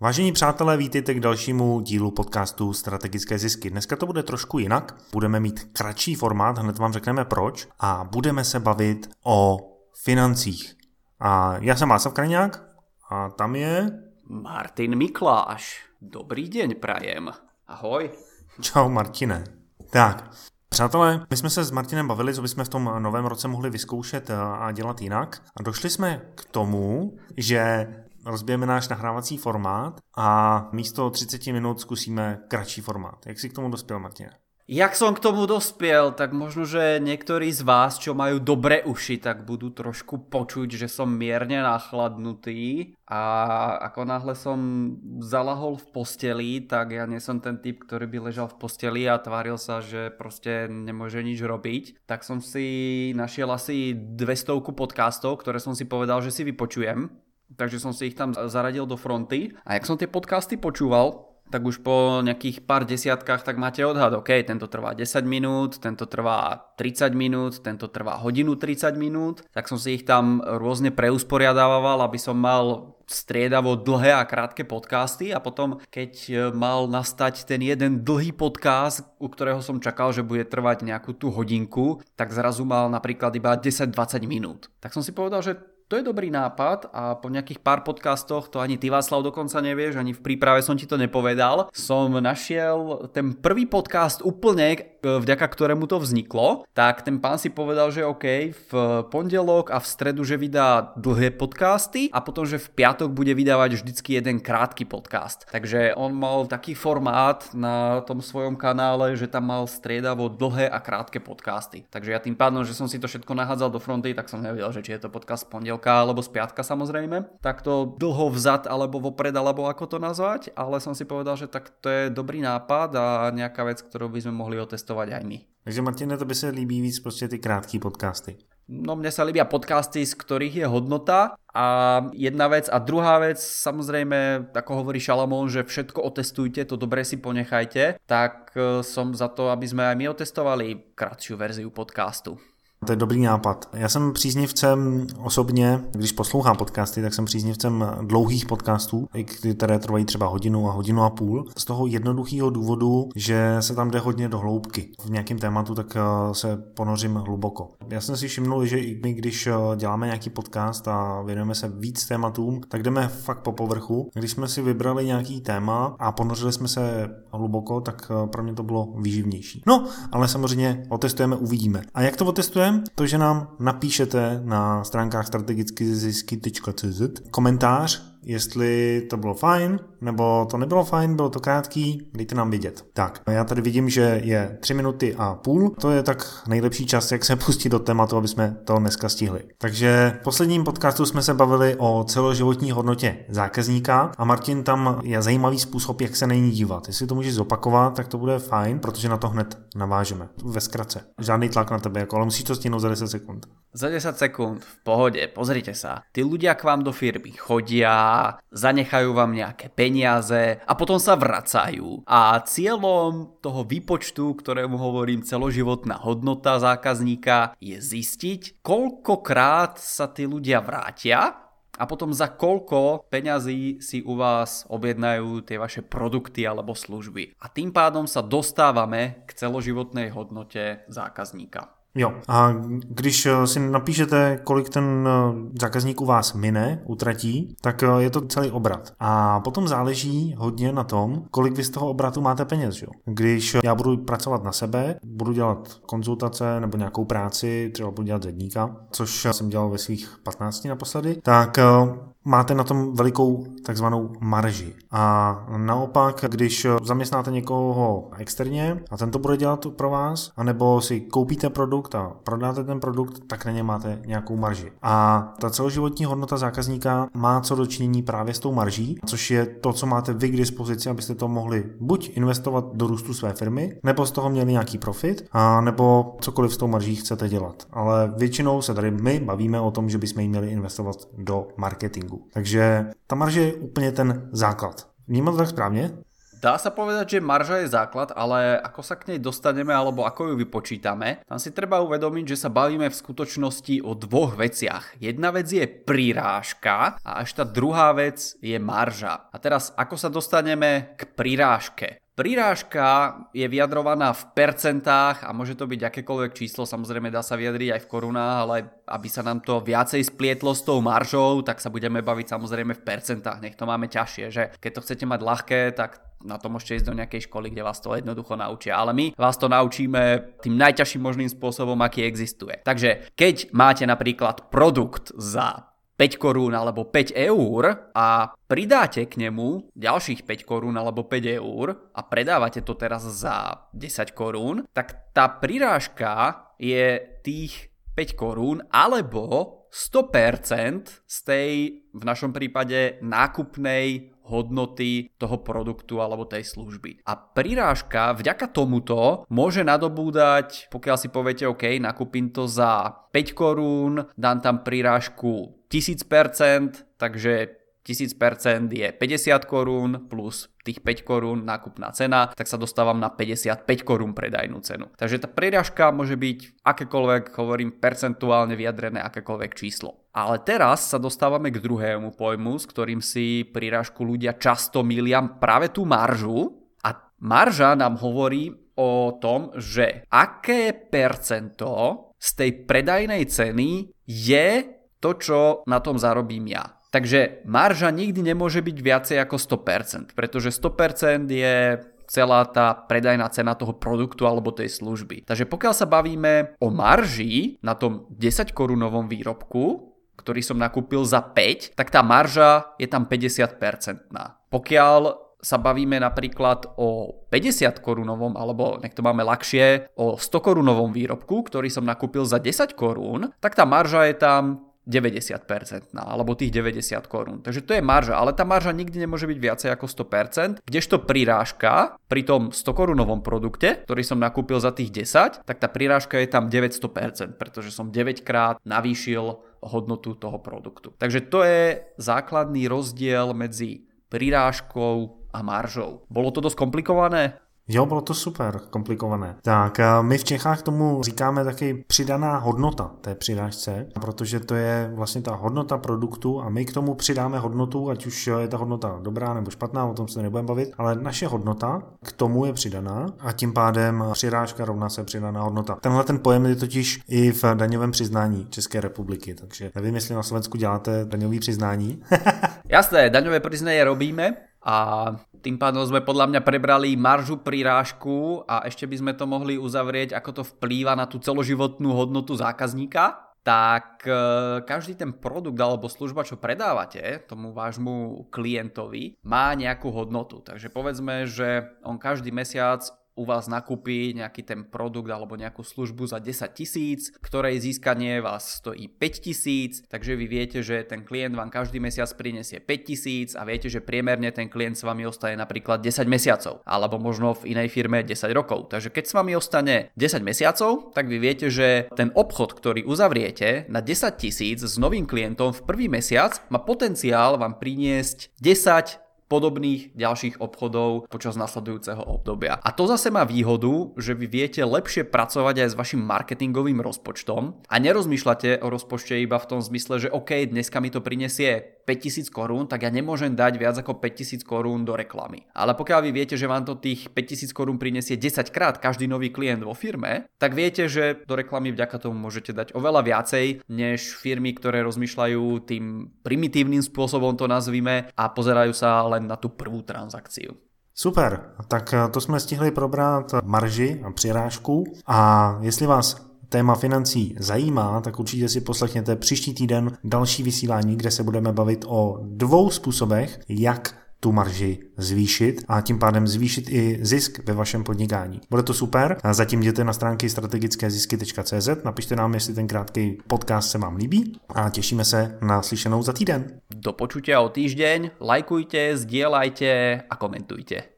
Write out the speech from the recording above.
Vážení přátelé, vítejte k dalšímu dílu podcastu Strategické zisky. Dneska to bude trošku jinak. Budeme mít kratší formát, hned vám řekneme proč, a budeme se bavit o financích. A já jsem Václav Kraňák a tam je... Martin Mikláš. Dobrý den, prajem. Ahoj. Čau Martine. Tak, Přátelé, my jsme se s Martinem bavili, co bychom v tom novém roce mohli vyzkoušet a dělat jinak. A došli jsme k tomu, že rozbijeme náš nahrávací formát a místo 30 minut zkusíme kratší formát. Jak si k tomu dospěl, Martine? Jak som k tomu dospiel, tak možno, že niektorí z vás, čo majú dobré uši, tak budú trošku počuť, že som mierne nachladnutý a ako náhle som zalahol v posteli, tak ja nie som ten typ, ktorý by ležal v posteli a tváril sa, že proste nemôže nič robiť. Tak som si našiel asi 200 podcastov, ktoré som si povedal, že si vypočujem. Takže som si ich tam zaradil do fronty. A jak som tie podcasty počúval, tak už po nejakých pár desiatkách tak máte odhad, OK, tento trvá 10 minút, tento trvá 30 minút, tento trvá hodinu 30 minút, tak som si ich tam rôzne preusporiadával, aby som mal striedavo dlhé a krátke podcasty a potom keď e, mal nastať ten jeden dlhý podcast, u ktorého som čakal, že bude trvať nejakú tú hodinku, tak zrazu mal napríklad iba 10-20 minút. Tak som si povedal, že to je dobrý nápad a po nejakých pár podcastoch, to ani ty Václav dokonca nevieš, ani v príprave som ti to nepovedal, som našiel ten prvý podcast úplne, vďaka ktorému to vzniklo, tak ten pán si povedal, že OK, v pondelok a v stredu, že vydá dlhé podcasty a potom, že v piatok bude vydávať vždycky jeden krátky podcast. Takže on mal taký formát na tom svojom kanále, že tam mal striedavo dlhé a krátke podcasty. Takže ja tým pádom, že som si to všetko nahádzal do fronty, tak som nevedel, že či je to podcast pondelok pondelka alebo z piatka samozrejme, tak to dlho vzad alebo vopred alebo ako to nazvať, ale som si povedal, že tak to je dobrý nápad a nejaká vec, ktorú by sme mohli otestovať aj my. Takže Martine, to by se líbí víc prostě ty krátké podcasty. No mne sa líbia podcasty, z ktorých je hodnota a jedna vec a druhá vec, samozrejme, ako hovorí Šalamón, že všetko otestujte, to dobre si ponechajte, tak e, som za to, aby sme aj my otestovali kratšiu verziu podcastu. To je dobrý nápad. Já jsem příznivcem osobně, když poslouchám podcasty, tak jsem příznivcem dlouhých podcastů, které trvají třeba hodinu a hodinu a půl. Z toho jednoduchého důvodu, že se tam jde hodně do hloubky. V nějakém tématu tak eh, se ponořím hluboko. Já jsem si všimnul, že i my, když eh, děláme nějaký podcast a věnujeme se víc tématům, tak jdeme fakt po povrchu. Když jsme si vybrali nějaký téma a ponořili jsme se hluboko, tak eh, pro mě to bylo výživnější. No, ale samozřejmě otestujeme, uvidíme. A jak to otestujeme? To, že nám napíšete na stránkách strategickyzisky.cz komentář, jestli to bylo fajn, nebo to nebylo fajn, bylo to krátký, dejte nám vidět. Tak, já tady vidím, že je 3 minuty a půl, to je tak nejlepší čas, jak se pustit do tématu, aby jsme to dneska stihli. Takže v posledním podcastu jsme se bavili o celoživotní hodnotě zákazníka a Martin tam je zajímavý způsob, jak se na ní dívat. Jestli to můžeš zopakovat, tak to bude fajn, protože na to hned navážeme. Ve zkratce. Žádný tlak na tebe, jako, ale musíš to stihnout za 10 sekund. Za 10 sekund, v pohode, pozrite sa. Tí ľudia k vám do firmy chodia, zanechajú vám nejaké peniaze a potom sa vracajú. A cieľom toho výpočtu, ktorému hovorím celoživotná hodnota zákazníka, je zistiť, koľkokrát sa tí ľudia vrátia a potom za koľko peňazí si u vás objednajú tie vaše produkty alebo služby. A tým pádom sa dostávame k celoživotnej hodnote zákazníka. Jo, a když eh, si napíšete, kolik ten eh, zákazník u vás mine, utratí, tak eh, je to celý obrat. A potom záleží hodně na tom, kolik vy z toho obratu máte peněz. Jo. Když já budu pracovat na sebe, budu dělat konzultace nebo nějakou práci, třeba budu dělat zedníka, což jsem dělal ve svých 15 naposledy, tak máte na tom velikou takzvanou marži. A naopak, když zaměstnáte někoho externě a ten to bude dělat pro vás, anebo si koupíte produkt a prodáte ten produkt, tak na ně máte nějakou marži. A ta celoživotní hodnota zákazníka má co dočinění právě s tou marží, což je to, co máte vy k dispozici, abyste to mohli buď investovat do růstu své firmy, nebo z toho měli nějaký profit, a nebo cokoliv s tou marží chcete dělat. Ale většinou se tady my bavíme o tom, že bychom ji měli investovat do marketingu. Takže ta marže je úplně ten základ. Vnímám to tak správně? dá sa povedať, že marža je základ, ale ako sa k nej dostaneme alebo ako ju vypočítame, tam si treba uvedomiť, že sa bavíme v skutočnosti o dvoch veciach. Jedna vec je prirážka a až tá druhá vec je marža. A teraz ako sa dostaneme k prirážke? Prirážka je vyjadrovaná v percentách a môže to byť akékoľvek číslo, samozrejme dá sa vyjadriť aj v korunách, ale aby sa nám to viacej splietlo s tou maržou, tak sa budeme baviť samozrejme v percentách, nech to máme ťažšie, že keď to chcete mať ľahké, tak na to môžete ísť do nejakej školy, kde vás to jednoducho naučia. Ale my vás to naučíme tým najťažším možným spôsobom, aký existuje. Takže keď máte napríklad produkt za 5 korún alebo 5 eur a pridáte k nemu ďalších 5 korún alebo 5 eur a predávate to teraz za 10 korún, tak tá prirážka je tých 5 korún alebo 100% z tej v našom prípade nákupnej hodnoty toho produktu alebo tej služby. A prirážka vďaka tomuto môže nadobúdať, pokiaľ si poviete, OK, nakúpim to za 5 korún, dám tam prirážku 1000%, takže 1000% je 50 korún plus tých 5 korún nákupná cena, tak sa dostávam na 55 korún predajnú cenu. Takže tá prirážka môže byť akékoľvek, hovorím, percentuálne vyjadrené akékoľvek číslo. Ale teraz sa dostávame k druhému pojmu, s ktorým si prirážku ľudia často milia práve tú maržu. A marža nám hovorí o tom, že aké percento z tej predajnej ceny je to, čo na tom zarobím ja. Takže marža nikdy nemôže byť viacej ako 100%, pretože 100% je celá tá predajná cena toho produktu alebo tej služby. Takže pokiaľ sa bavíme o marži na tom 10 korunovom výrobku, ktorý som nakúpil za 5, tak tá marža je tam 50%. Pokiaľ sa bavíme napríklad o 50 korunovom, alebo nech to máme ľahšie, o 100 korunovom výrobku, ktorý som nakúpil za 10 korún, tak tá marža je tam 90% alebo tých 90 korún. Takže to je marža, ale tá marža nikdy nemôže byť viacej ako 100%, kdežto prirážka pri tom 100 korunovom produkte, ktorý som nakúpil za tých 10, tak tá prirážka je tam 900%, pretože som 9 krát navýšil hodnotu toho produktu. Takže to je základný rozdiel medzi prirážkou a maržou. Bolo to dosť komplikované? Jo, bylo to super komplikované. Tak my v Čechách tomu říkáme taky přidaná hodnota té přidážce, protože to je vlastně ta hodnota produktu a my k tomu přidáme hodnotu, ať už je ta hodnota dobrá nebo špatná, o tom se nebudeme bavit, ale naše hodnota k tomu je přidaná a tím pádem přirážka rovná se přidaná hodnota. Tenhle ten pojem je totiž i v daňovém přiznání České republiky, takže nevím, jestli na Slovensku děláte daňový přiznání. Jasné, daňové přiznání robíme a tým pádom sme podľa mňa prebrali maržu prirážku a ešte by sme to mohli uzavrieť, ako to vplýva na tú celoživotnú hodnotu zákazníka tak e, každý ten produkt alebo služba, čo predávate tomu vášmu klientovi, má nejakú hodnotu. Takže povedzme, že on každý mesiac u vás nakúpi nejaký ten produkt alebo nejakú službu za 10 tisíc, ktorej získanie vás stojí 5 tisíc, takže vy viete, že ten klient vám každý mesiac prinesie 5 tisíc a viete, že priemerne ten klient s vami ostane napríklad 10 mesiacov, alebo možno v inej firme 10 rokov. Takže keď s vami ostane 10 mesiacov, tak vy viete, že ten obchod, ktorý uzavriete na 10 tisíc s novým klientom v prvý mesiac má potenciál vám priniesť 10 podobných ďalších obchodov počas nasledujúceho obdobia. A to zase má výhodu, že vy viete lepšie pracovať aj s vašim marketingovým rozpočtom a nerozmýšľate o rozpočte iba v tom zmysle, že OK, dneska mi to prinesie 5000 korún, tak ja nemôžem dať viac ako 5000 korún do reklamy. Ale pokiaľ vy viete, že vám to tých 5000 korún prinesie 10 krát každý nový klient vo firme, tak viete, že do reklamy vďaka tomu môžete dať oveľa viacej, než firmy, ktoré rozmýšľajú tým primitívnym spôsobom to nazvime a pozerajú sa len na tú prvú transakciu. Super, tak to jsme stihli probrat marži a přirážku a jestli vás téma financí zajímá, tak určitě si poslechněte příští týden další vysílání, kde se budeme bavit o dvou způsobech, jak tu marži zvýšit a tím pádem zvýšit i zisk ve vašem podnikání. Bude to super. Zatím jděte na stránky strategickézisky.cz, napište nám, jestli ten krátký podcast se vám líbí a těšíme se na slyšenou za týden. Do počutia o týždeň, lajkujte, zdieľajte a komentujte.